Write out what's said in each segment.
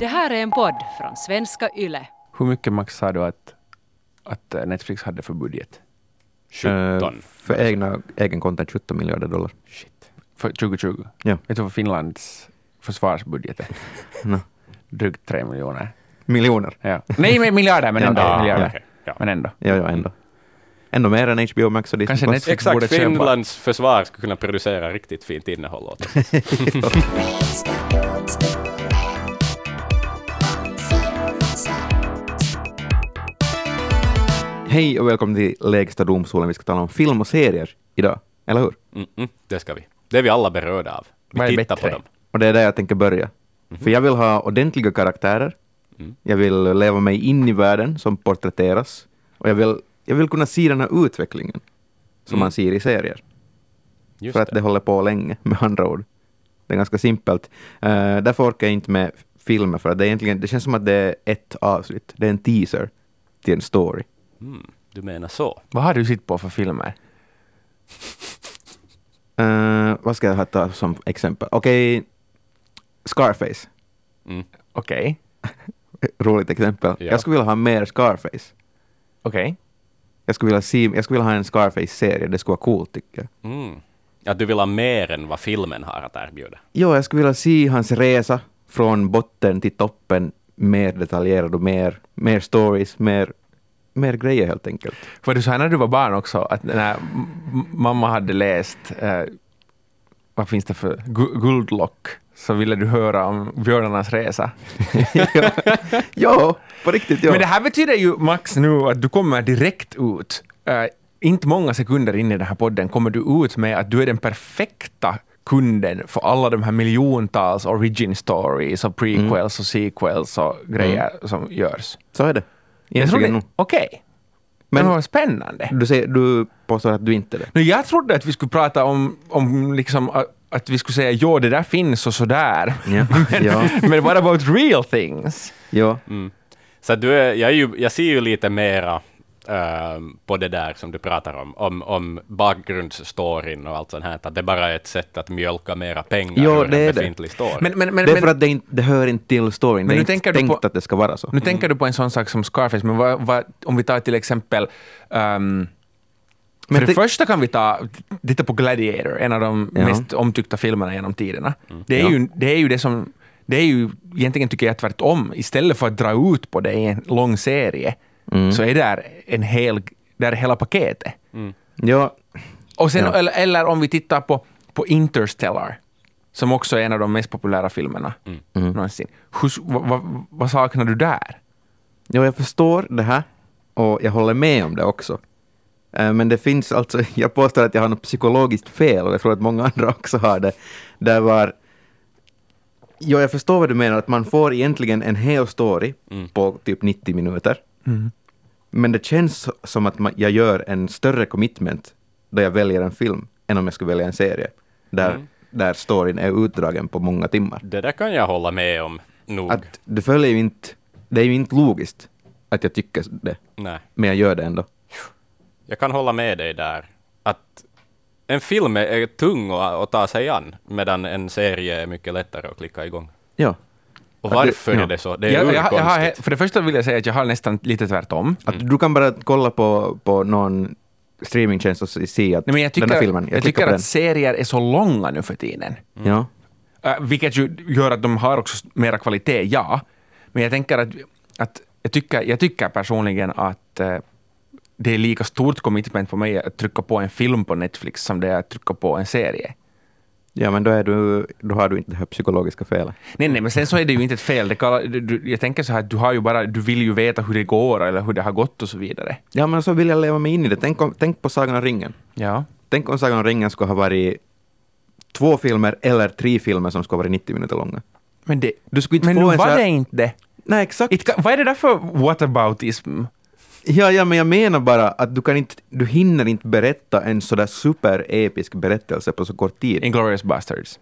Det här är en podd från svenska YLE. Hur mycket max sa du att, att eh, Netflix hade för budget? 17. Eh, för egna, egen content 17 miljarder dollar. Shit. För 2020? Ja. Vet du vad Finlands försvarsbudget är? No. Drygt tre miljoner. Miljoner. Ja. Nej, men miljarder, men ändå. ja, miljarder. okej, ja. Men ändå. Ja, ja, ändå. Ändå mer än HBO Max och Disney Kanske Plus. Netflix borde Exakt, köpa. Finlands försvar skulle kunna producera riktigt fint innehåll åt oss. Hej och välkommen till Lägsta domstolen. Vi ska tala om film och serier idag, eller hur? Mm -mm, det ska vi. Det är vi alla berörda av. Vi Vad är tittar bättre? på dem. Och det är där jag tänker börja. För jag vill ha ordentliga karaktärer. Mm. Jag vill leva mig in i världen som porträtteras. Och jag vill, jag vill kunna se den här utvecklingen som Mm. man ser i serier. Just för att det. håller på länge, med andra ord. Det är ganska simpelt. Uh, därför orkar jag inte med filmer, för att det, är egentligen, det känns som att det är ett avsnitt. Det är en teaser till en story. Mm, du menar så. Vad har du sett på för filmer? Uh, vad ska jag ta som exempel? Okej, Scarface. Mm. Okej. Roligt exempel. Ja. Jag skulle vilja ha mer Scarface. Okej. Jag skulle vilja, se, jag skulle vilja ha en Scarface-serie. Det skulle vara coolt, tycker jag. Mm. Att du vill ha mer än vad filmen har att erbjuda. Jo, jag skulle vilja se hans resa från botten till toppen mer detaljerad och mer, mer stories, mer, mer grejer helt enkelt. Var du så här när du var barn också, att när mamma hade läst, eh, vad finns det för, Gu- Guldlock, så ville du höra om björnarnas resa. ja. ja, på riktigt ja. Men det här betyder ju, Max, nu att du kommer direkt ut, eh, inte många sekunder in i den här podden, kommer du ut med att du är den perfekta kunden för alla de här miljontals origin stories och prequels och sequels och grejer som görs. Så är det. Jag trodde, okej. Men- Men vad spännande. Du, säger, du påstår att du inte är det. Nu, jag trodde att vi skulle prata om, om liksom, att vi skulle säga jo, det där finns och sådär. Ja. ja. Men what about real things? ja. Mm. Så du är, jag, är ju, jag ser ju lite mera ehm, på det där som du pratar om, om, om bakgrundsstoryn och allt sånt här, att det bara är ett sätt att mjölka mera pengar Jo, ur det en det. befintlig story. Men, men, men, det är men, för att det, inte, det hör inte till storyn. Men det är nu inte tänker du tänkt på- att det ska vara så. nu tänker du på en sån sak som Scarface, men vad, vad, om vi tar till exempel ehm, Men för det tänk- första kan vi ta, titta på Gladiator, en av de Ja. mest omtyckta filmerna genom tiderna. Det, är Ja. ju, det är ju det som, det är ju egentligen tycker jag tvärtom, istället för att dra ut på det i en lång serie, Mm. så är det där en hel, där är hela paketet. Ja, Och sen, Ja. eller, eller om vi tittar på, på Interstellar, som också är en av de mest populära filmerna Mm. någonsin. Hur, vad, vad, vad saknar du där? Jo, jag förstår det här och jag håller med om det också. Eh, Men det finns alltså, jag påstår att jag har något psykologiskt fel och jag tror att många andra också har det. Där var... Jo, jag förstår vad du menar, att man får egentligen en hel story Mm. på typ 90 minuter. Men det känns som att jag gör en större commitment då jag väljer en film än om jag skulle välja en serie. Där, Mm. där storyn är utdragen på många timmar. det där kan jag hålla med om nog. Att det följer ju inte, det är ju inte logiskt att jag tycker det, Nej. men jag gör det ändå. Jag kan hålla med dig där. Att en film är- är tung att, att ta sig an, medan en serie är mycket lättare att klicka igång. Ja. Och varför ja. är det så? Det är Jag, jag, jag har, för det första vill jag säga att jag har nästan lite tvärtom. Att du kan bara kolla på, på någon streamingtjänst och se att Nej, men jag tycker, den här filmen, jag jag, tycker att serier är så långa nu för tiden. den. Ja. Uh, vilket ju gör att de har också mera kvalitet, ja. Men jag tänker att, att jag, tycker, jag tycker personligen att eh, det är lika stort commitment på mig att trycka på en film på Netflix som det är att trycka på en serie. Ja, men då, är du, då har du inte det här psykologiska felet. Nej, nej, men sen så är det ju inte ett fel. Det kallar, du, jag tänker så här du, har ju bara, du vill ju veta hur det går eller hur det har gått och så vidare. Ja, men så vill jag leva mig in i det. Tänk, om, tänk på Sagan om ringen. Ja. Tänk om Sagan om ringen skulle ha varit två filmer eller tre filmer som skulle ha varit 90 minuter långa. Men, det, Du skulle inte men få nu en var så här- det inte det. Nej, exakt. It, vad är det där för whataboutism? Ja, ja, men jag menar bara att du, kan inte, du hinner inte berätta en sådär superepisk berättelse på så kort tid. Inglourious Bastards.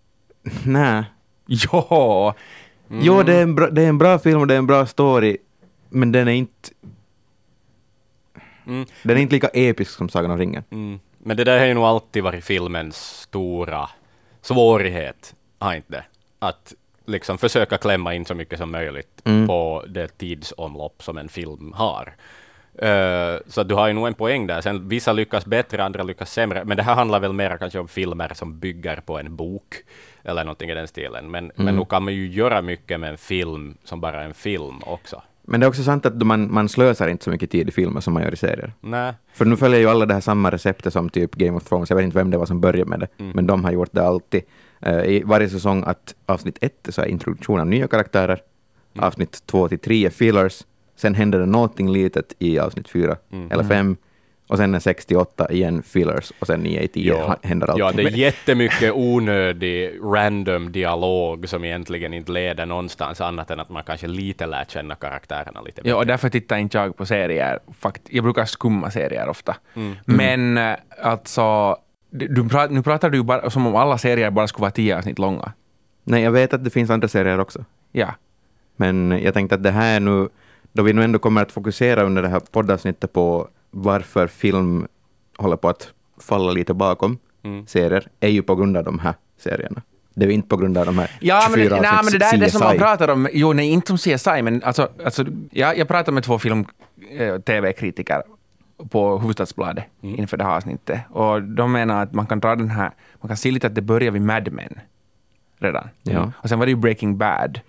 Nej. Jo! Jo, det är, en bra, det är en bra film och det är en bra story, men den är inte, Mm. den är inte lika episk som Sagan om ringen. Mm. Men det där har ju nog alltid varit filmens stora svårighet, har inte det? Att liksom försöka klämma in så mycket som möjligt Mm. på det tidsomlopp som en film har. Eh, så du har ju nog en poäng där. Sen vissa lyckas bättre, andra lyckas sämre. Men det här handlar väl mer kanske om filmer som bygger på en bok eller någonting i den stilen. Men, men Mm. nog kan man ju göra mycket med en film som bara en film också. Men det är också sant att man, man slösar inte så mycket tid i filmer som man gör i serier. Nej. För nu följer ju alla det här samma receptet som typ Game of Thrones. Jag vet inte vem det var som började med det, Mm. men de har gjort det alltid. Eh, I varje säsong att avsnitt ett så är introduktion av nya karaktärer, Mm. avsnitt två till tre är fillers, sen händer det någonting litet i avsnitt fyra Mm. eller fem, och sen är 68 igen fillers, och sen 9 i 10 ha- händer allting. ja, det är jättemycket onödig random dialog som egentligen inte leder någonstans annat än att man kanske lite lär känna karaktärerna lite Ja, och därför tittar inte jag på serier. Fakt jag brukar skumma serier ofta. Mm. Men eh, alltså, du, pratar, nu pratar du ju bara som om alla serier bara skulle vara tio avsnitt långa. Nej, jag vet att det finns andra serier också. Ja. Men jag tänkte att det här nu, då vi nu ändå kommer att fokusera under det här poddavsnittet på varför film håller på att falla lite bakom Mm. serier, är ju på grund av de här serierna. Det är inte på grund av de här Ja, men, 24 det- nej, men det där är det som man CSI. pratar om. Jo, nej, inte om CSI, men alltså, alltså jag, jag pratade med två film-tv-kritiker på Hufvudstadsbladet inför det här avsnittet. Och de menar att man kan dra den här, man kan se lite att det börjar vid Mad Men redan. Ja. Och sen var det ju Breaking Bad.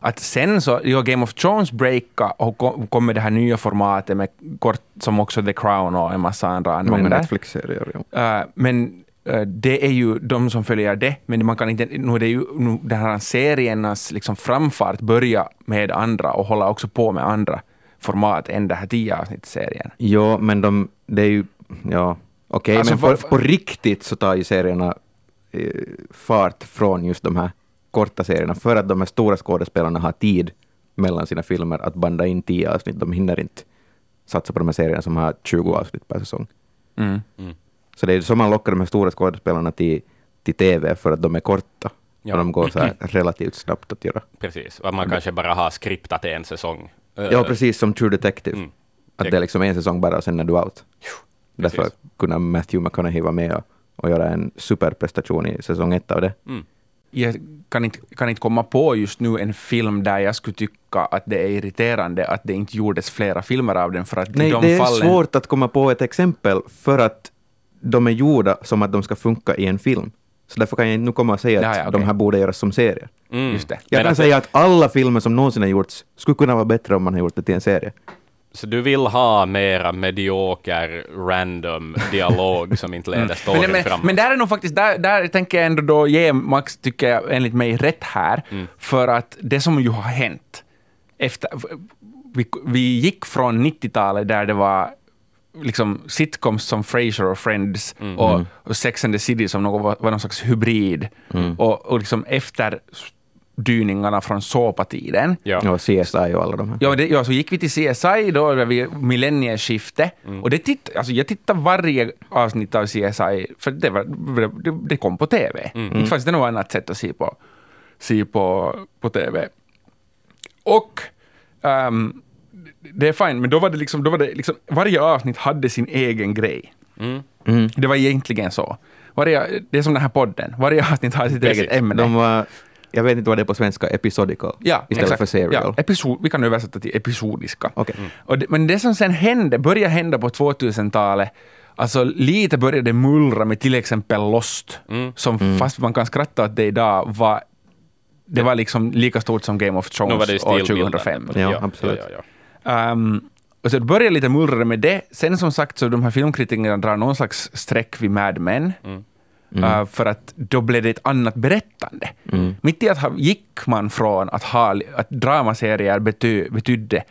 Att sen så, ja, Game of Thrones breaka och kom, kom med det här nya formatet med kort, som också The Crown och en massa andra Många använder. Netflix-serier, ja. Uh, men uh, det är ju de som följer det, men man kan inte, nu är det ju nu, den här seriernas liksom framfart börja med andra och hålla också på med andra format än det här tio avsnittsserien. Jo, men de, det är ju, ja, okej, Alltså, men på, på riktigt så tar ju serierna eh, fart från just de här korta serierna, för att de här stora skådespelarna har tid mellan sina filmer att banda in tio avsnitt. De hinner inte satsa på de här serierna som har 20 avsnitt per säsong. Mm. Så det är så man lockar de här stora skådespelarna till, till TV, för att de är korta. Ja. Och de går så här relativt snabbt att göra. Precis, och man kanske bara har skriptat en säsong. Ja, precis som True Detective. Mm. Att Det- är liksom en säsong bara och sen är du out. Därför kunde Matthew McConaughey vara med och, och göra en superprestation i säsong ett av det. Mm. Jag kan inte, kan inte komma på just nu en film där jag skulle tycka att det är irriterande att det inte gjordes flera filmer av den, för att Nej, de det är fallen... svårt att komma på ett exempel för att de är gjorda som att de ska funka i en film. Så därför kan jag inte nu komma och säga att Ja, ja, de okej. här borde göras som serier. Mm. Just det. Jag Men kan att- säga att alla filmer som någonsin har gjorts skulle kunna vara bättre om man har gjort det till en serie. Så du vill ha mera medioker, random dialog som inte leder storyn Mm. men, men, framåt? men där är nog faktiskt, där, där tänker jag ändå då ge Max, tycker jag, enligt mig, rätt här. Mm. För att det som ju har hänt efter... Vi, vi gick från 90-talet där det var liksom sitcoms som Frasier och Friends Mm. och, och Sex and the City som något, var, någon slags hybrid. Mm. Och, och liksom efter dyningarna från såpatiden Ja. Och CSI och alla de här. Ja, det, ja, så gick vi till CSI då, där vi millennieskifte. Mm. Och det titt, alltså jag tittade varje avsnitt av CSI, för det, var, det, det kom på TV. Mm. Inte fanns det något annat sätt att se på, se på, på TV. Och ehm, det är fine, men då var det liksom, då var det liksom, varje avsnitt hade sin egen grej. Mm. Mm. Det var egentligen så. Varje, det är som den här podden, varje avsnitt har sitt Precis. eget ämne. De var, jag vet inte vad det är på svenska, episodical Ja, istället exakt. för serial. Ja, episod, vi kan översätta till episodiska. Okej. Och det, men det som sen hände, började hända på 2000-talet, alltså lite började det mullra med till exempel Lost, Mm. som fast man kan skratta åt det idag, var, det var liksom lika stort som Game of Thrones var det ju år stilbildande 2005. på det. Ja, absolut. Ja, ja, ja. Um, och så det började lite mullra med det. Sen som sagt så de här filmkritikerna drar någon slags streck vid Mad Men. Mm. Uh, för att då blev det ett annat berättande. Mm. Mitt i att ha, gick man från att, ha, att dramaserier bety, betydde eh,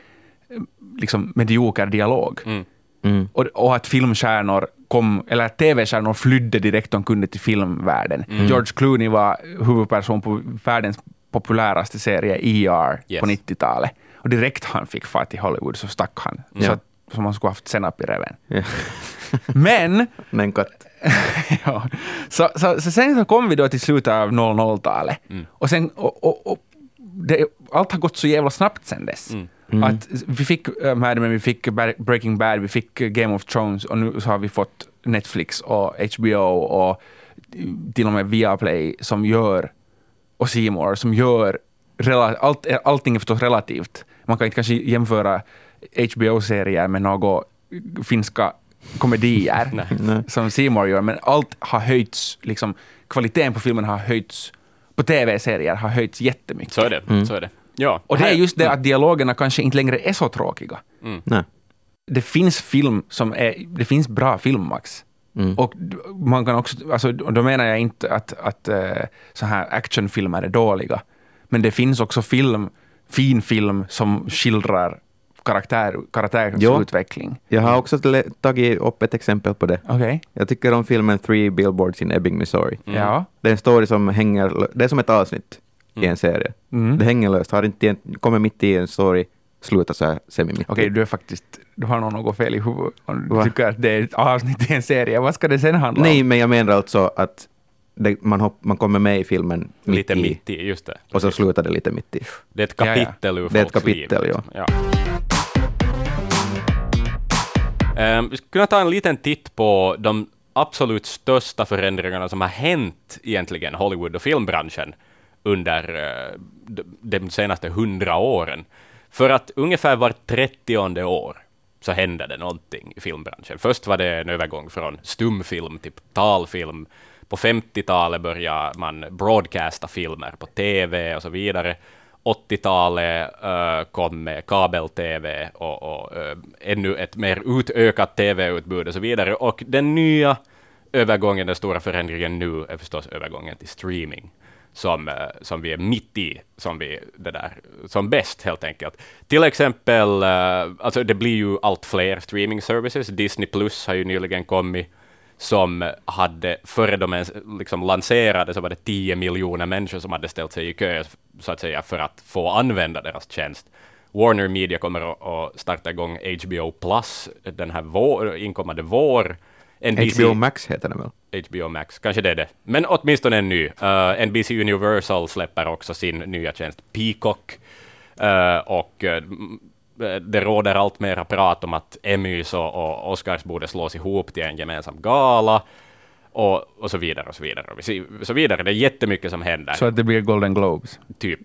liksom medioker dialog. Mm. Mm. Och, och att filmstjärnor kom, eller att tv-stjärnor flydde direkt de kunde till filmvärlden. Mm. George Clooney var huvudperson på världens populäraste serie ER Yes. på 90-talet. Och direkt han fick fart till Hollywood så stack han. Ja. Så att, som man skulle haft senap i reven. Ja. Men, Men katt. ja, så, så, så sen så kom vi då till slutet av 00-talet. Mm. Och sen, och, och, och det, allt har gått så jävla snabbt sen dess. Mm. Att vi fick Mad Men, vi fick Breaking Bad, vi fick eh, Game of Thrones och nu så har vi fått Netflix och HBO och till och med Viaplay som gör och More som gör allt, allting är förstås relativt. Man kan inte kanske jämföra HBO-serier med några finska komedier Nej. som More gör, men allt har höjts, liksom, kvaliteten på filmen har höjts, på tv-serier har höjts jättemycket. Så är det. Så är det. Ja. Och det är just det att dialogerna kanske inte längre är så tråkiga. Nej. Det finns film som är, det finns bra film, Max. Mm. Och man kan också, alltså, då menar jag inte att, att eh, så här actionfilmer är dåliga, men det finns också film, fin film som skildrar karaktär, karaktärens Jo. utveckling. Jag har också tagit upp ett exempel på det. Okej. Jag tycker om filmen Three Billboards in Ebbing, Missouri. Ja. Det är en story som hänger, det är som ett avsnitt i en serie. Mm. Det hänger löst, har inte, kommer mitt i en story, slutar så här semi-mitt. Okej, du är faktiskt, du har nog något fel i huvudet om du Va? tycker att det är ett avsnitt i en serie. Vad ska det sen handla Nej, om? men jag menar alltså att det, man, hopp, man kommer med i filmen mitt Lite i, mitt i, just det. och så slutar det lite mitt i. Det är ett Ja, ja. kapitel ur Det är ett folks liv, kapitel, liksom. ja. Ehm, vi skulle kunna ta en liten titt på de absolut största förändringarna som har hänt egentligen Hollywood och filmbranschen under eh, de, de senaste hundra åren. För att ungefär var 30 år så hände det någonting i filmbranschen. Först var det en övergång från stumfilm till talfilm. På 50-talet började man broadcasta filmer på TV och så vidare. 80-talet uh, eh, kom med kabel-TV och, och uh, ännu ett mer utökat TV-utbud och så vidare. Och den nya övergången, den stora förändringen nu, är förstås övergången till streaming, som, eh, som vi är mitt i, som, vi, det där, som bäst helt enkelt. Till exempel, alltså det blir ju allt fler streaming services. Disney Plus har ju nyligen kommit, som hade, före de ens liksom lanserade, så var det 10 miljoner människor som hade ställt sig i kö, så att säga, för att få använda deras tjänst. Warner Media kommer att- starta igång HBO Plus den här vår, inkommande vår. NBC, HBO Max heter den väl? HBO Max, kanske det är det. Men åtminstone en ny. Uh, NBC Universal släpper också sin nya tjänst Peacock. Uh, och m- det råder allt mera prat om att Emmys och, och Oscars borde slås ihop till en gemensam gala. Och, och så vidare och så vidare och så- vidare. Det är jättemycket som händer. Så att det blir Golden Globes. Typ.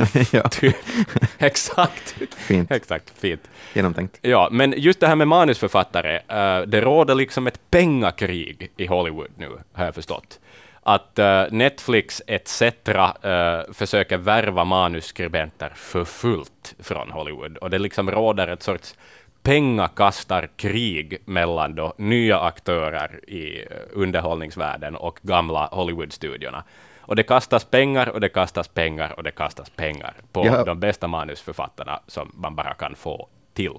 typ. Exakt. fint. Exakt. Fint. Genomtänkt. Ja, men just det här med manusförfattare, eh, det råder liksom ett pengakrig i Hollywood nu, har jag förstått. Att eh, Netflix etc. eh, försöker värva manusskribenter för fullt från Hollywood, och det liksom råder ett sorts pengakastarkrig mellan då nya aktörer i eh, underhållningsvärlden och gamla Hollywoodstudiorna. Och det kastas pengar och det kastas pengar och det kastas pengar på Ja. de bästa manusförfattarna som man bara kan få till.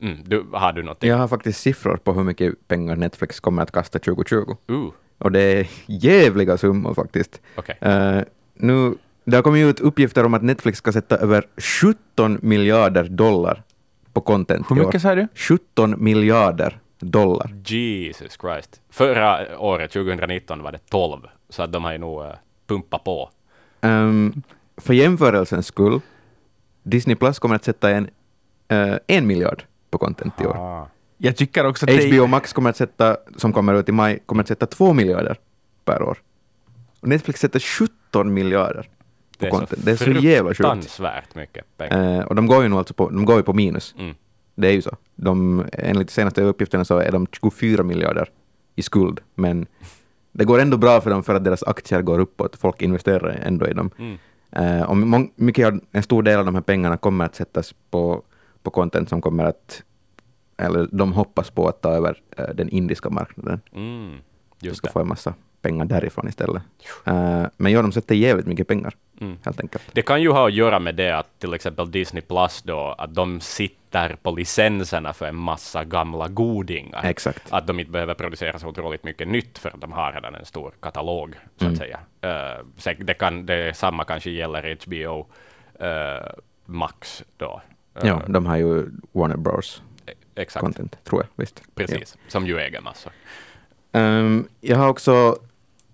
Mm, du, har du någonting? Jag har faktiskt siffror på hur mycket pengar Netflix kommer att kasta 2020. Uh, Och det är jävliga summor faktiskt. okej. Eh, nu, det har kommit ut uppgifter om att Netflix ska sätta över 17 miljarder dollar på content Hur mycket sa du? 17 miljarder dollar. Jesus Christ. Förra året, 2019, var det 12, så att de har ju nog uh, pumpat på. Ehm, för jämförelsens skull, Disney Plus kommer att sätta en, eh, en miljard på content i år. Jag tycker också att det HBO Max kommer att sätta, som kommer ut i maj, kommer att sätta 2 miljarder per år. Och Netflix sätter 17 miljarder på Det är, content. Det är så jävla sjukt. fruktansvärt mycket pengar. Eh, och de går ju nu alltså på, de går ju på minus. Mm. Det är ju så. De, enligt de senaste uppgifterna så är de 24 miljarder i skuld, men det går ändå bra för dem för att deras aktier går uppåt. Folk investerar ändå i dem. Mm. Eh, och mycket en stor del av de här pengarna kommer att sättas på, på content som kommer att, eller de hoppas på att ta över eh, den indiska marknaden. Mm. De Just ska det. få en massa pengar därifrån istället. Eh, men ja, de sätter jävligt mycket pengar, Mm. helt enkelt. Det kan ju ha att göra med det att till exempel Disney Plus då, att de sitter på licenserna för en massa gamla godingar. Exakt. Att de inte behöver producera så otroligt mycket nytt för att de har redan en stor katalog, så att Mm. säga. Uh, säk- det, kan, det samma kanske gäller HBO eh, Max då. Ja, de har ju Warner Bros. Exakt, content, tror jag. Visst. precis. Som ju äger massor. Ehm, jag har också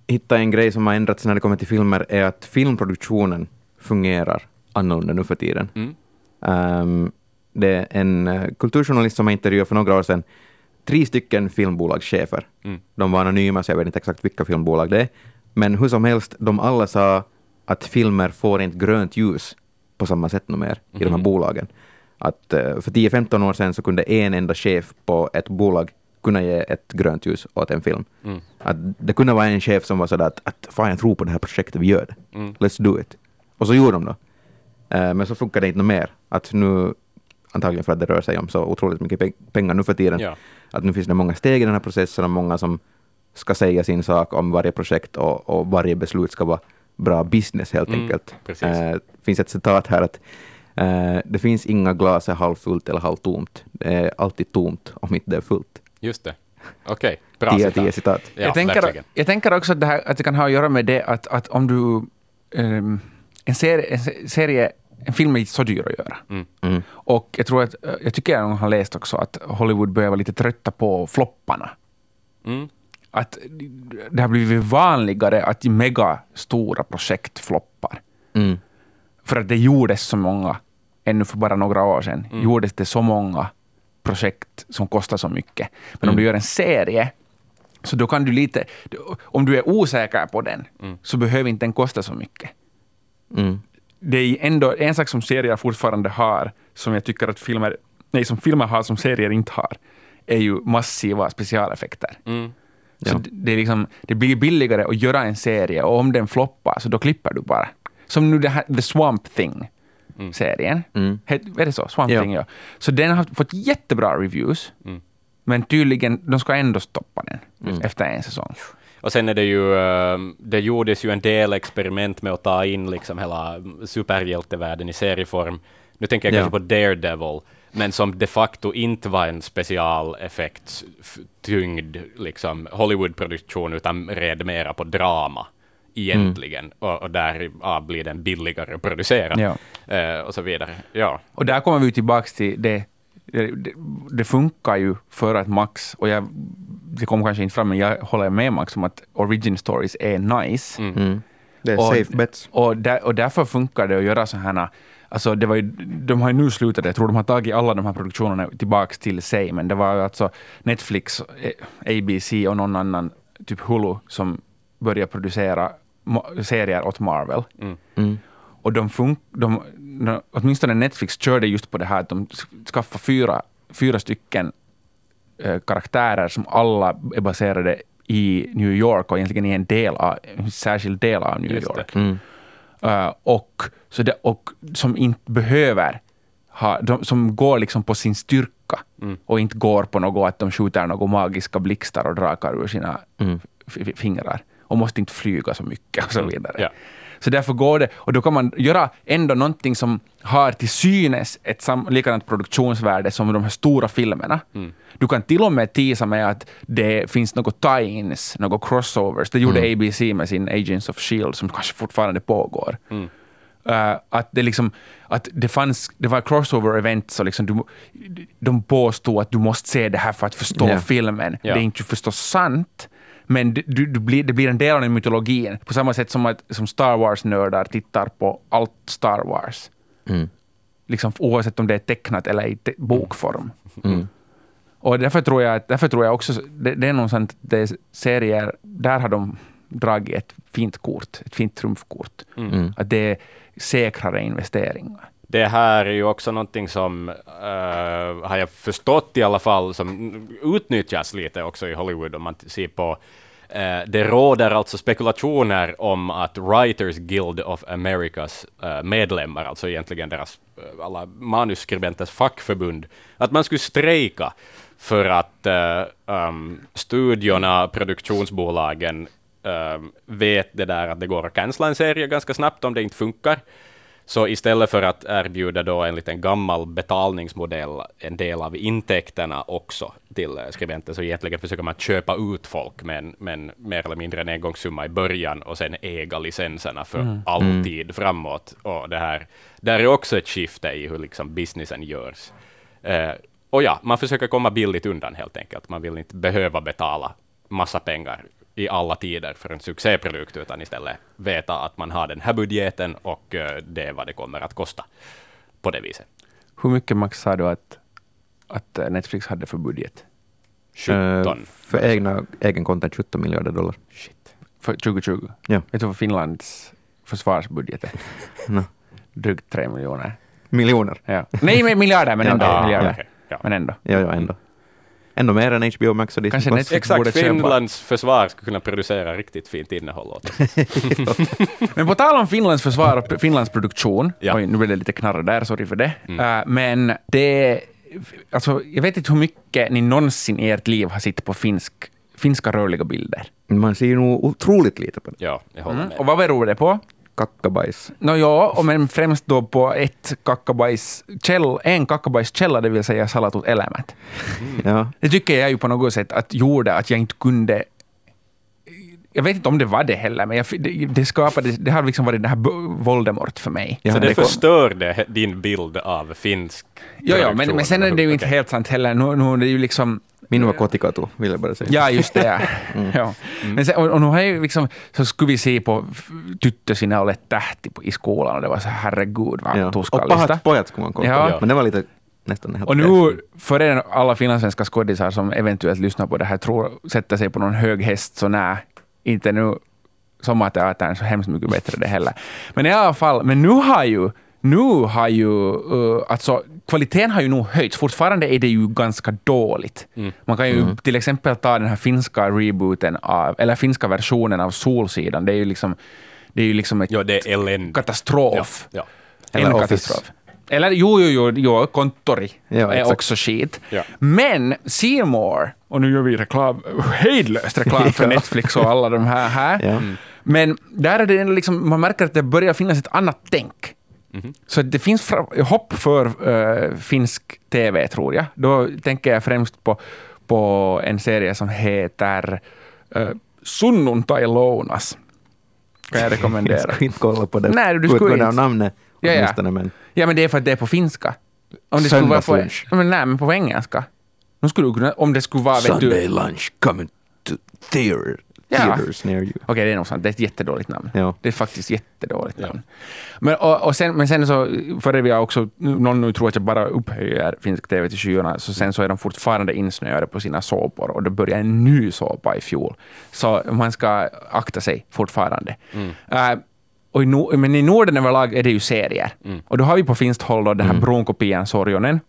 hittat en grej som har ändrats när det kommer till filmer, är att filmproduktionen fungerar annorlunda nu för tiden. Mm. Ehm, det är en uh, kulturjournalist som har intervjuat för några år sedan tre stycken filmbolagschefer. Mm. De var anonyma, så jag vet inte exakt vilka filmbolag det är. Men hur som helst, de alla sa att filmer får inte grönt ljus på samma sätt nu mer i de här Mhm. bolagen. Att eh, för 10-15 år sedan så kunde en enda chef på ett bolag kunna ge ett grönt ljus åt en film. Mm. Att det kunde vara en chef som var sådär att, att fan jag tror på det här projektet, vi gör det. Mm. Let's do it. Och så gjorde de då. Eh, men så funkar det inte mer. Att nu, antagligen för att det rör sig om så otroligt mycket pe- pengar nu för tiden, Ja. att nu finns det många steg i den här processen och många som ska säga sin sak om varje projekt och, och varje beslut ska vara bra business helt Mm, enkelt. precis. Eh, Det finns ett citat här att eh, det finns inga glas är halvfullt eller halvtomt. Det är alltid tomt om inte det är fullt. Just det. Okej, bra 10 av 10 citat. citat. Ja, jag, tänker, jag tänker också att det, här, att det kan ha att göra med det att, att om du... ehm, en, serie, en se- serie, en film är så dyr att göra. Mm. Mm. Och jag tror att, eh, jag tycker jag har läst också att Hollywood börjar vara lite trötta på flopparna. Mm. Att det har blivit vanligare att megastora projekt floppar. Mm. För att det gjordes så många, ännu för bara några år sedan, Mm. gjordes det så många projekt som kostar så mycket. Men om Mm. du gör en serie, så då kan du lite... Om du är osäker på den, Mm. så behöver inte den kosta så mycket. Mm. Det är ändå en sak som serier fortfarande har, som jag tycker att filmer, nej, som filmer har som serier inte har, är ju massiva specialeffekter. Mm. Så Ja. det, liksom, det blir billigare att göra en serie och om den floppar så då klipper du bara. Som nu det här The Swamp Mm. Het- Är det så? Swamp. Thing, ja. Så den har fått jättebra reviews, Mm. men tydligen, de ska ändå stoppa den Mm. efter en säsong. Och sen är det ju, eh, det gjordes ju en del experiment med att ta in liksom hela superhjältevärlden i serieform. Nu tänker jag Ja. kanske på Daredevil, men som de facto inte var en specialeffekt f- tyngd liksom Hollywood-produktion, utan red mera på drama egentligen. Och, och där ja, blir den billigare att producera. Ja. Eh, och så vidare. Ja. Och där kommer vi tillbaka till det, det, det, det funkar ju för att Max, och jag, det kommer kanske inte fram, men jag håller med Max om att origin stories är nice. Mm. Mm. Det är Och- safe bets. Och, där, och därför funkar det att göra så här, alltså det var ju, de har ju nu slutat, jag tror de har tagit alla de här produktionerna tillbaka till sig, men det var ju alltså Netflix, eh, ABC och någon annan, typ Hulu, som började producera serier åt Marvel. Mm. Mm. Och de fun- de, de, åtminstone Netflix körde just på det här att de sk- skaffade fyra, fyra stycken eh, karaktärer som alla är baserade i New York och egentligen i en del av, en särskild del av New Just det. York. Mm. Eh, och, så det, och som inte behöver ha, de, som går liksom på sin styrka Mm. och inte går på något att de skjuter några magiska blixtar och drakar ur sina Mm. f- f- fingrar och måste inte flyga så mycket och så vidare. Ja. Så därför går det, och då kan man göra ändå någonting som har till synes ett sam, likadant produktionsvärde som de här stora filmerna. Mm. Du kan till och med tisa med att det finns något tie-ins, något crossovers. Det gjorde Mm. ABC med sin Agents of Shield som kanske fortfarande pågår. Mm. Eh, att det liksom, att det fanns, det var crossover-event, så liksom du, de påstod att du måste se det här för att förstå Ja. filmen. Ja. Det är inte förstås sant, men du, du, du blir, det blir en del av den mytologin. På samma sätt som, att, som Star Wars-nördar tittar på allt Star Wars. Mm. Liksom, oavsett om det är tecknat eller i te- bokform. Mm. Och därför tror jag, därför tror jag också, det, det är nog sant, det är serier, där har de dragit ett fint kort, ett fint trumfkort. Mm. Mm. Att det är säkrare investeringar. Det här är ju också någonting som, uh, har jag förstått i alla fall, som utnyttjas lite också i Hollywood om man ser på eh, det råder alltså spekulationer om att Writers Guild of Americas eh, medlemmar, alltså egentligen deras alla manusskribenters fackförbund, att man skulle strejka för att um, studiorna, produktionsbolagen vet det där att det går att cancella en serie ganska snabbt om det inte funkar. Så istället för att erbjuda då en liten gammal betalningsmodell, en del av intäkterna också till eh, skribenter, så egentligen försöker man köpa ut folk med en, med en mer eller mindre en engångssumma i början och sen äga licenserna för alltid framåt. Och det här, där är också ett skifte i hur liksom businessen görs. Eh, och ja, man försöker komma billigt undan helt enkelt. Man vill inte behöva betala massa pengar i alla tider för en succéprodukt, utan istället veta att man har den här budgeten och eh, det är vad det kommer att kosta på det viset. Hur mycket Max sa du att, att Netflix hade för budget? 17. Eh, för egna, egen content 17 miljarder dollar. Shit. För 2020? Ja. Vet du vad Finlands försvarsbudgeten. No. Drygt tre miljoner. Miljoner. Ja. Nej, men miljarder, men ändå. ja, miljarder. okej, ja. Men ändå. Ja, ja, ändå. Ändå mer än HBO Max och Disney Kanske Plus. Netflix borde Exakt, köpa. Finlands försvar skulle kunna producera riktigt fint innehåll åt. Men på tal om Finlands försvar och Finlands produktion, Ja. oj, nu blev det lite knarr där, sorry för det. Mm. Eh, men det, alltså, jag vet inte hur mycket ni någonsin i ert liv har sett på finsk, finska rörliga bilder. Man ser ju nog otroligt lite på det. Ja, jag håller med. Och vad beror det på? Kackabajs. Nå ja, och men främst då på ett kackabajs käll, en kackabajskälla, det vill säga Salatut Elämät. Ja. Det tycker jag ju på något sätt att gjorde att jag inte kunde jag vet inte om det var det heller, men jag, det, det skapade, det har liksom varit det här Voldemort för mig. Ja, Så det, förstörde din bild av finsk Ja, ja men, men sen är det ju inte Okej. helt sant heller. Nu, nu är det ju liksom... Min var Kotikatu, vill jag bara säga. Ja, just det. Ja. Ja. Men sen, och, och nu har ju liksom, så skulle vi se på f- tyttösinnehollet tähti i skolan och det var så herregud vad Ja. Och tuskallista. pahat pojat skulle man kolla Ja. Men det var lite nästan helt Och nu, för er alla finlandssvenska skådisar som eventuellt lyssnar på det här, tror, sätter sig på någon hög häst, så nej, inte nu sommarteatern så hemskt mycket bättre det heller. Men i alla fall, men nu har ju, nu har ju, uh, alltså kvaliteten har ju nog höjts. Fortfarande är det ju ganska dåligt. Man kan ju till exempel ta den här finska rebooten av, eller finska versionen av Solsidan. Det är ju liksom, det är ju liksom ett Ja, det är eländigt. katastrof. Ja. En Eller katastrof. Eller jo, jo, jo, jo kontori Ja, är exakt. också skit. Ja. Men Seymour, och nu gör vi reklam, hejdlöst reklam för Ja. Netflix och alla de här. här. Ja. Men där är det liksom, man märker att det börjar finnas ett annat tänk. Så det finns hopp för eh, finsk TV, tror jag. Då tänker jag främst på, på en serie som heter uh, Sunnuntai lounas. Kan jag Jag rekommendera. ska inte kolla på det. Nej, du skulle av inte. namnet Ja, ja. men Ja, men det är för att det är på finska. Om det skulle vara på, Söndagslunch. Men nej, men på engelska. Nu skulle du kunna, om det skulle vara... Vet du, lunch coming to theater, Ja. theaters near you. Okej, det är nog sant. Det är ett jättedåligt namn. Ja. Det är faktiskt jättedåligt Ja. namn. Men, och, och sen, men sen så, före vi har också, någon nu tror att jag bara upphöjer finsk TV till skyarna, så sen så är de fortfarande insnöade på sina såpor och det börjar en ny såpa i fjol. Så man ska akta sig fortfarande. Eh, och i, Nor- men i Norden överlag är det ju serier. Och då har vi på finskt håll då den här bronkopian Sorjonen.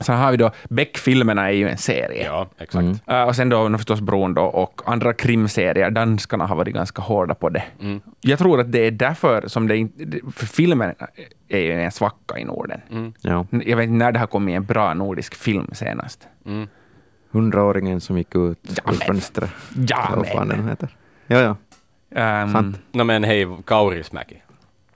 Sen har vi då Beck-filmerna är ju en serie. Ja, exakt. Uh, och sen då förstås Bron då, och andra krimserier. Danskarna har varit ganska hårda på det. Jag tror att det är därför som det inte... För filmen är ju en svacka i Norden. Ja. Jag vet inte när det har kommit en bra nordisk film senast. Hundraåringen som gick ut Ja, ur men- fönstret. Ja, Eller vad fan men... den heter. Ja, ja. Um, Sant. No, men hej, Kaurismäki,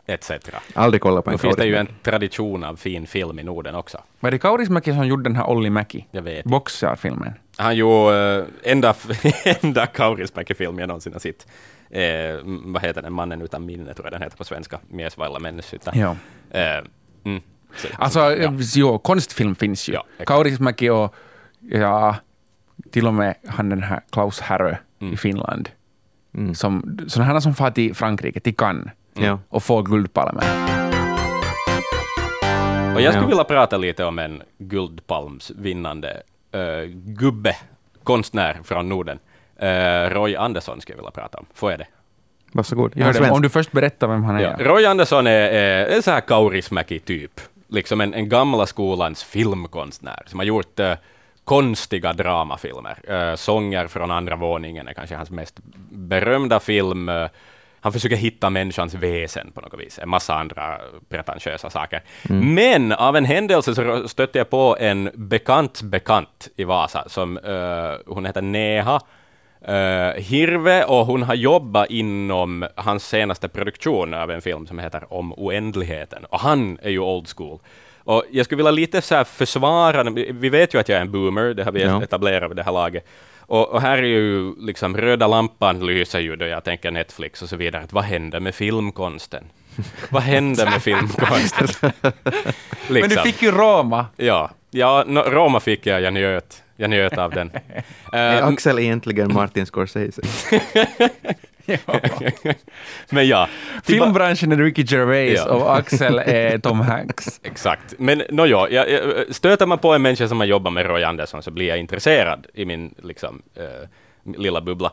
etc. Aldrig kollat på en Nu finns det ju en tradition av fin film i Norden också. var det Kaurismäki som gjorde den här Olli Mäki? Jag vet. Boxarfilmen. Han gjorde äh, enda, enda Kaurismäki-film jag någonsin har sett. Eh, vad heter den? Mannen utan minne, tror jag den heter på svenska. Mies vailla människosyta. Ja. Eh, mm. Så- Alltså, ja. jo, konstfilm finns ju. Ja. Kaurismäki och ja, till och med han den här Klaus Härö Mm. i Finland. Mm. Som, sådana som far till Frankrike, till Cannes, Ja. och får Guldpalmen. Och jag skulle Ja. vilja prata lite om en Guldpalmsvinnande uh, gubbe, konstnär från Norden. Eh, Roy Andersson skulle jag vilja prata om. Får jag det? Varsågod. Gör Han är det, svensk. om du först berättar vem han är. Ja. Roy Andersson är, är en sån här Kaurismäki-typ. Liksom en, en gamla skolans filmkonstnär som har gjort eh, konstiga dramafilmer. Eh, Sånger från andra våningen är kanske hans mest berömda film. Han försöker hitta människans väsen på något vis. En massa andra pretentiösa saker. Men av en händelse så stötte jag på en bekant bekant i Vasa som eh, hon heter Neha Uh, Hirve och hon har jobbat inom hans senaste produktion av en film som heter Om oändligheten. Och han är ju old school. Och jag skulle vilja lite så försvara, vi vet ju att jag är en boomer, det har vi Ja. etablerat vid det här laget. Och, och här är ju liksom röda lampan lyser ju då jag tänker Netflix och så vidare. Att vad händer med filmkonsten? vad händer med filmkonsten? Men du Liksom. fick ju Roma. Ja, ja no, Roma fick jag, jag njöt. Jag njöt av den. Är Eh, Axel egentligen Martin Scorsese? men ja, Filmbranschen är Ricky Gervais Ja. och Axel är Tom Hanks. Exakt. Men no, ja, jag, jag, stöter man på en människa som har jobbat med Roy Andersson så blir jag intresserad i min liksom, eh, lilla bubbla.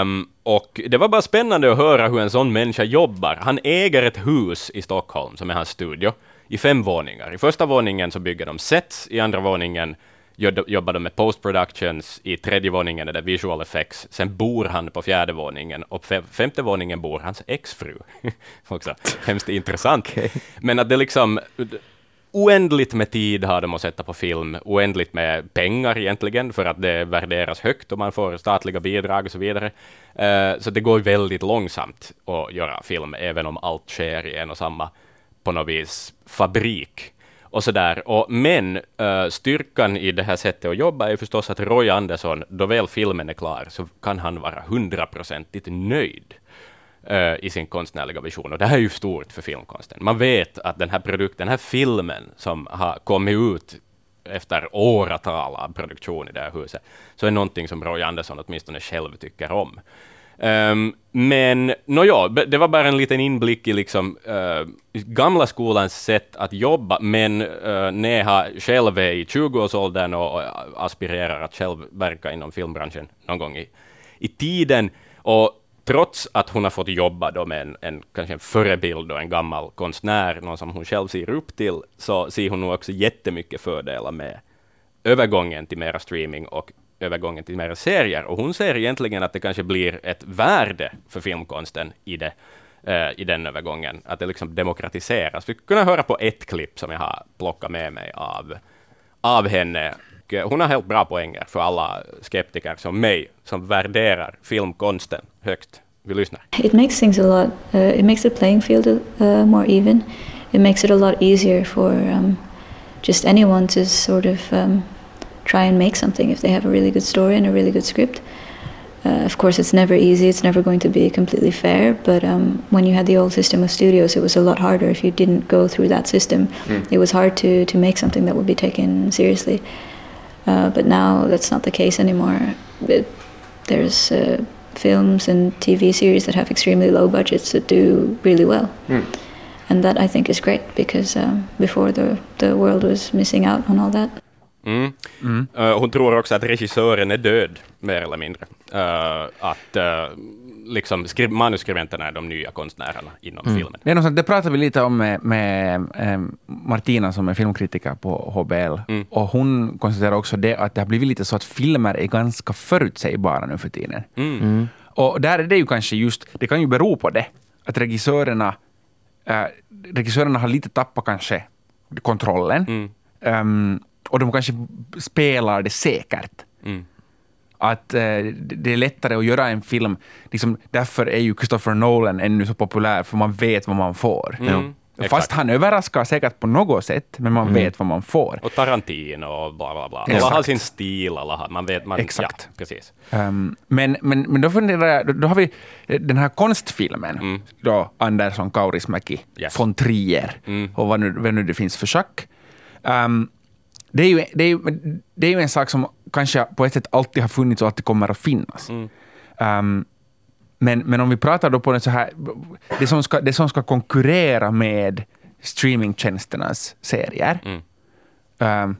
Um, och det var bara spännande att höra hur en sån människa jobbar. Han äger ett hus i Stockholm som är hans studio i fem våningar. I första våningen så bygger de sets, i andra våningen jobbar de med post productions, i tredje våningen är det visual effects, sen bor han på fjärde våningen och på femte våningen bor hans exfru. Också hemskt intressant. Okay. Men att det liksom oändligt med tid har de att sätta på film, oändligt med pengar egentligen, för att det värderas högt och man får statliga bidrag och så vidare. Uh, så det går väldigt långsamt att göra film, även om allt sker i en och samma, på något vis, fabrik. Och så där. Och, men uh, styrkan i det här sättet att jobba är förstås att Roy Andersson, då väl filmen är klar, så kan han vara hundraprocentigt nöjd uh, i sin konstnärliga vision. Och det här är ju stort för filmkonsten. Man vet att den här produkten, den här filmen som har kommit ut efter åratal av produktion i det här huset, så är någonting som Roy Andersson åtminstone själv tycker om. Um, men nåja, det var bara en liten inblick i liksom, uh, gamla skolans sätt att jobba, men eh, uh, Neha själv är i 20-årsåldern och, och aspirerar att själv verka inom filmbranschen någon gång i, i tiden. Och trots att hon har fått jobba då med en, en, kanske en förebild och en gammal konstnär, någon som hon själv ser upp till, så ser hon nog också jättemycket fördelar med övergången till mera streaming och övergången till mera serier. Och hon ser egentligen att det kanske blir ett värde för filmkonsten i, det, eh, i den övergången, att det liksom demokratiseras. Vi kunde höra på ett klipp som jag har plockat med mig av, av henne. Hon har helt bra poänger för alla skeptiker som mig, som värderar filmkonsten högt. Vi lyssnar. It makes things a lot, uh, it makes the playing field uh, more even. It makes it a lot easier for um, just anyone to sort of um, try and make something if they have a really good story and a really good script. Uh, of course, it's never easy. It's never going to be completely fair. But um, when you had the old system of studios, it was a lot harder. If you didn't go through that system, mm. it was hard to to make something that would be taken seriously. Uh, but now that's not the case anymore. It, there's uh, films and TV series that have extremely low budgets that do really well. Mm. And that I think is great because um, before the the world was missing out on all that. Mm. Mm. Uh, hon tror också att regissören är död, mer eller mindre. Uh, att uh, liksom manuskribenterna är de nya konstnärerna inom mm. filmen. Det, är något det pratade vi lite om med, med eh, Martina som är filmkritiker på HBL. Mm. Och hon konstaterar också det att det har blivit lite så att filmer är ganska förutsägbara nu för tiden. Mm. mm. Och där är det ju kanske just, det kan ju bero på det, att regissörerna, äh, regissörerna har lite tappat kanske kontrollen. Um, och de kanske spelar det säkert. Mm. Att eh, det är lättare att göra en film, liksom, därför är ju Christopher Nolan ännu så populär, för man vet vad man får. Mm. Fast han överraskar säkert på något sätt, men man mm. vet vad man får. Och Tarantino och bla bla bla. Alla har sin stil, alla har, man vet, man, Exakt. Ja, precis. Um, men, men, men då funderar jag, då, då har vi den här konstfilmen, mm. då Andersson, Kaurismäki, yes. von Trier, mm. och vad nu, vad nu det finns för schack. Um, det är, ju, det, är ju, det är ju en sak som kanske på ett sätt alltid har funnits och alltid kommer att finnas. Mm. Um, men, men om vi pratar då på det så här, det som ska, det som ska konkurrera med streamingtjänsternas serier. Mm. Um,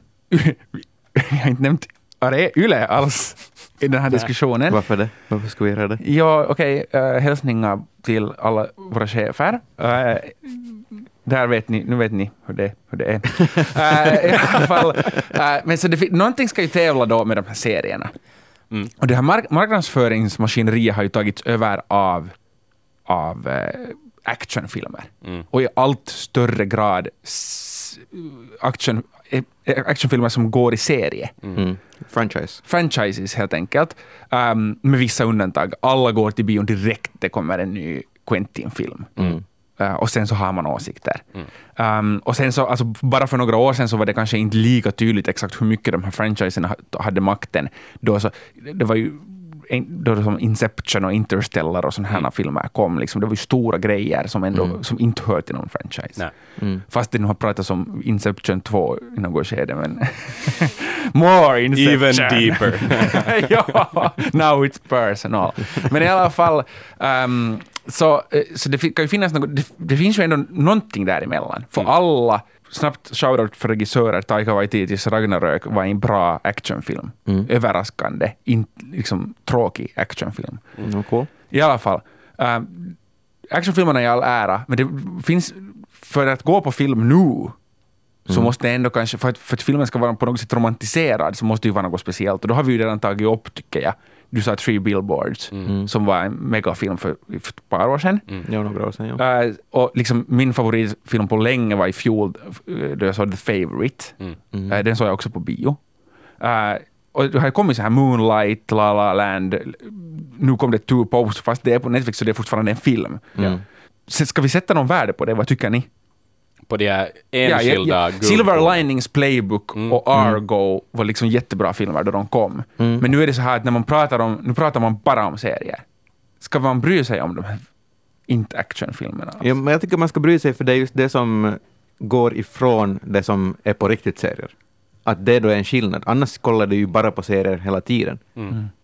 jag har inte nämnt Are Yle alls i den här diskussionen. Varför det? Varför ska vi göra det? Ja, okej, okay, uh, hälsningar till alla våra chefer. Uh, där vet ni, nu vet ni hur det, hur det är. uh, I alla fall, uh, men så det, någonting ska ju tävla då med de här serierna. Mm. Och det här mark marknadsföringsmaskineriet har ju tagits över av, av uh, actionfilmer. Mm. Och i allt större grad action, actionfilmer som går i serie. Mm. mm. Franchise. Franchises helt enkelt. Um, med vissa undantag. Alla går till bion direkt det kommer en ny Quentin-film. Mm. Uh, och sen så har man åsikter. Mm. Um, och sen så, alltså, bara för några år sedan så var det kanske inte lika tydligt exakt hur mycket de här franchiserna hade makten. Då så, det var ju då som Inception och Interstellar och sådana här mm. filmer kom, liksom, det var ju stora grejer som, ändå, mm. som inte hör till någon franchise. Mm. Fast det nu har pratats om Inception 2 i något skede, men more Inception! Even deeper! ja, now it's personal. Men i alla fall, um, Så, eh, så det kan ju finnas något, det, det finns ju ändå någonting däremellan. För alla, snabbt shoutout för regissörer, Taika Waititis Ragnarök var en bra actionfilm. Överraskande, inte liksom tråkig actionfilm. Mm, cool. I alla fall, äh, actionfilmerna i all ära, men det finns, för att gå på film nu, så måste det ändå kanske, för att, för att filmen ska vara på något sätt romantiserad, så måste det ju vara något speciellt. Och då har vi ju redan tagit upp, tycker jag, du sa Three Billboards, som var en megafilm för, för ett par år sedan. Ja, några år sedan. Ja. Äh, och liksom min favoritfilm på länge var i fjol, äh, då jag såg The Favourite. Äh, den såg jag också på bio. Äh, och det har kommit så här Moonlight, La La Land, nu kom det Two Popes, fast det är på Netflix så det är fortfarande en film. Mm. Så ska vi sätta någon värde på det? Vad tycker ni? På de här Ja, ja, enskilda ja. guldkornen. Silver Linings Playbook och Argo var liksom jättebra filmer då de kom. Men nu är det så här att när man pratar om, nu pratar man bara om serier. Ska man bry sig om de här inte actionfilmerna? Ja, men jag tycker man ska bry sig, för det är just det som går ifrån det som är på riktigt serier. Att det då är en skillnad. Annars kollar du ju bara på serier hela tiden.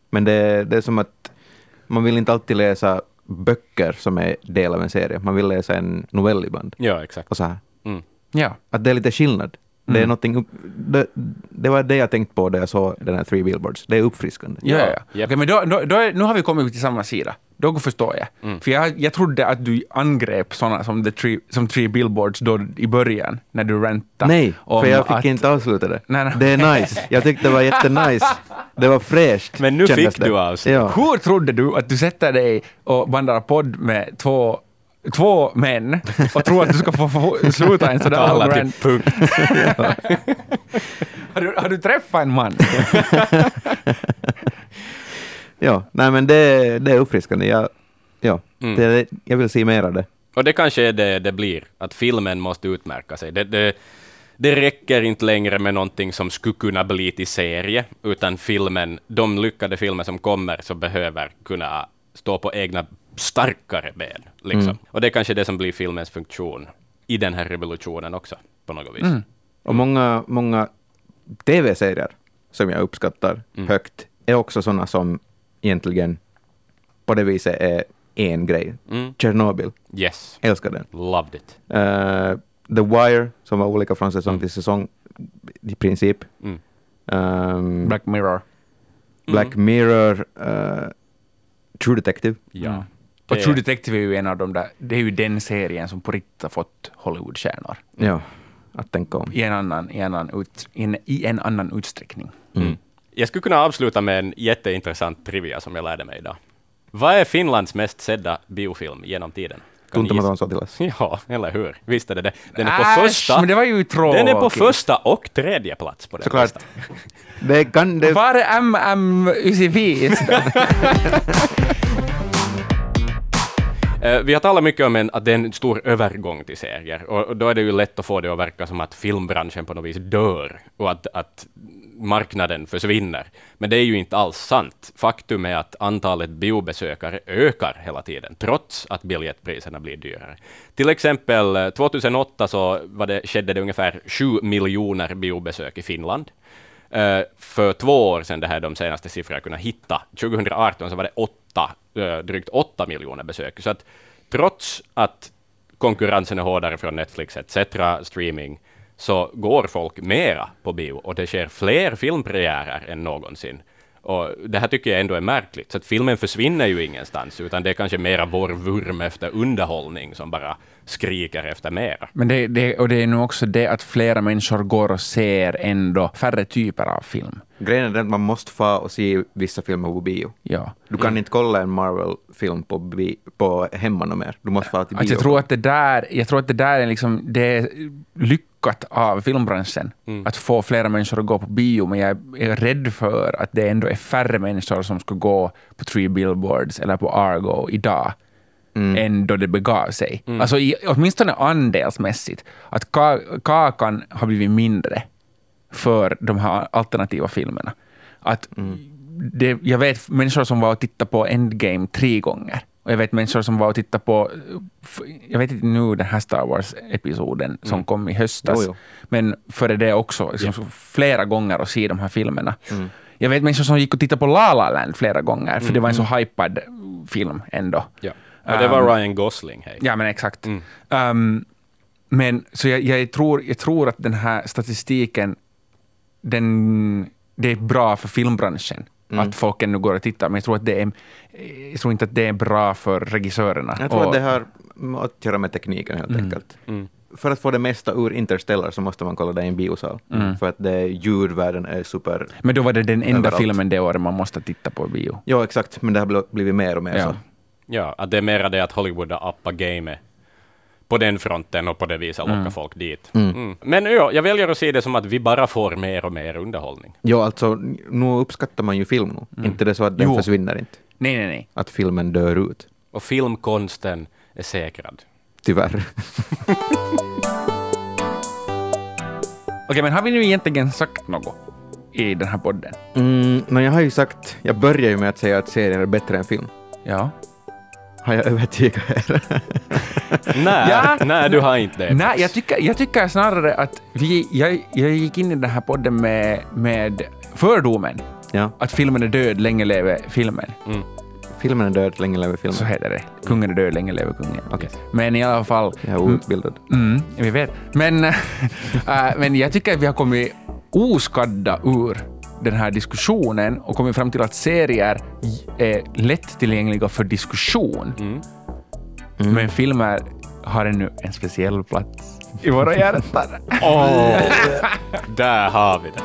Men det, det är som att man vill inte alltid läsa böcker som är del av en serie. Man vill läsa en novell ibland. Ja, exakt. Och så här. Mm. Ja. Att det är lite skillnad. Det, är någonting upp, det, det var det jag tänkte på när jag såg den här Three Billboards. Det är uppfriskande. Ja, ja. ja. Okej, men då, då, då är, nu har vi kommit till samma sida. Då förstår jag. Mm. För jag, jag trodde att du angrep sådana som, the three, som Three Billboards då i början, när du rantade. Nej, för jag fick att- inte avsluta det. Nej, nej. Det är nice. Jag tyckte det var jättenice. Det var fräscht. Men nu fick det. du avsluta. Ja. Hur trodde du att du sätter dig och bandar podd med två, två män och tror att du ska få, få sluta en sådär Alla lång till rant? punkt. Har du, har du träffat en man? Ja, nej men det, det är uppfriskande. Jag, ja, Mm. det, jag vill se mer av det. Och det kanske är det det blir, att filmen måste utmärka sig. Det, det, det räcker inte längre med någonting som skulle kunna bli till serie, utan filmen, de lyckade filmer som kommer, så behöver kunna stå på egna starkare ben. Liksom. Och det är kanske det som blir filmens funktion i den här revolutionen också, på något vis. Och många, många tv-serier som jag uppskattar högt är också sådana som egentligen på det viset är en grej. Mm. Chernobyl, Yes, älskar den. loved it. Eh, The Wire, som var olika från säsong till säsong i princip. Mm. Ehm, Black Mirror. Black Mirror, eh, True Detective. Ja. Mm. Och True Detective är ju en av de där, det är ju den serien som på riktigt har fått Hollywoodstjärnor. Ja, att tänka om. I en annan, i en annan, ut, i en, i en annan utsträckning. Mm. Jag skulle kunna avsluta med en jätteintressant trivia som jag lärde mig idag. Vad är Finlands mest sedda biofilm genom tiden? Gissa? sotilas. Ja, eller hur? Visst är det det. Den är på Äsch, första, men det var ju tråkigt. den är på första och tredje plats på den Såklart. listan. Det kan det... Var är MM94? Eh, vi har talat mycket om en, att det är en stor övergång till serier, och, då är det ju lätt att få det att verka som att filmbranschen på något vis dör, och att, att marknaden försvinner. Men det är ju inte alls sant. Faktum är att antalet biobesökare ökar hela tiden, trots att biljettpriserna blir dyrare. Till exempel eh, 2008 så var det, skedde det ungefär 7 miljoner biobesök i Finland. Uh, för två år sedan, det här är de senaste siffror jag kunnat hitta, 2018 så var det 8, drygt 8 miljoner besök. Så att trots att konkurrensen är hårdare från Netflix etc. streaming, så går folk mera på bio och det sker fler filmpremiärer än någonsin. Och det här tycker jag ändå är märkligt, så att filmen försvinner ju ingenstans, utan det är kanske mera vår vurm efter underhållning som bara skriker efter mera. Men det, det, och det är nu också det att flera människor går och ser ändå färre typer av film. Grejen är den att man måste få och se vissa filmer på bio. Ja. Du kan inte kolla en Marvel-film på, bi- på hemma mer. Du måste få till bio. Alltså jag, tror att det där, jag tror att det där är, liksom, det är lyckat av filmbranschen, att få flera människor att gå på bio, men jag är rädd för att det ändå är färre människor som ska gå på Three Billboards eller på Argo idag, än då det begav sig. Alltså i, åtminstone andelsmässigt, att ka, kakan har blivit mindre för de här alternativa filmerna. Att det, jag vet människor som var och tittade på Endgame tre gånger. Och jag vet människor som var och tittade på, jag vet inte nu den här Star Wars-episoden som kom i höstas, Jo, jo. men före det också, liksom, flera gånger och se de här filmerna. Jag vet människor som gick och tittade på La La Land flera gånger, för det var en så hypad film ändå. Ja. Och det var Ryan Gosling, hej. Ja, men exakt. Mm. Um, men så jag, jag, tror, jag tror att den här statistiken, den, det är bra för filmbranschen. Mm. Att folk ännu går och tittar, men jag tror, att det är, jag tror inte att det är bra för regissörerna. Jag tror Och- att det har att göra med tekniken helt enkelt. Mm. För att få det mesta ur Interstellar så måste man kolla det i en biosal. Mm. För att det, ljudvärlden är super... Men då var det den enda Överallt. filmen det året man måste titta på bio. Ja, exakt, men det har bl- blivit mer och mer Ja. så. Ja, att det är mera det att Hollywood har appat gamet på den fronten och på det viset lockar Mm. folk dit. Mm. Mm. Men ja, jag väljer att se det som att vi bara får mer och mer underhållning. Ja, alltså, nu uppskattar man ju film nu. Inte det så att den Jo. försvinner inte. Nej, nej, nej. Att filmen dör ut. Och filmkonsten är säkrad. Tyvärr. Okej, men har vi nu egentligen sagt något i den här podden? Mm, men jag har ju sagt, jag börjar ju med att säga att serien är bättre än film. Ja. Har jag övertygat er? Nej, Ja. nej, du har inte det. Nej, jag tycker, jag tycker snarare att vi, jag, jag gick in i den här podden med, med fördomen ja, att filmen är död, länge leve filmen. Mm. filmen är död, länge lever filmen. Så heter det. Kungen är död, länge leve kungen. Okej. Men i alla fall... Jag är outbildad. Mm, vi vet. Men, äh, men jag tycker att vi har kommit oskadda ur den här diskussionen och kommit fram till att serier är lättillgängliga för diskussion. Mm. Men filmer har ännu en speciell plats i våra hjärtan. Åh, där har vi det.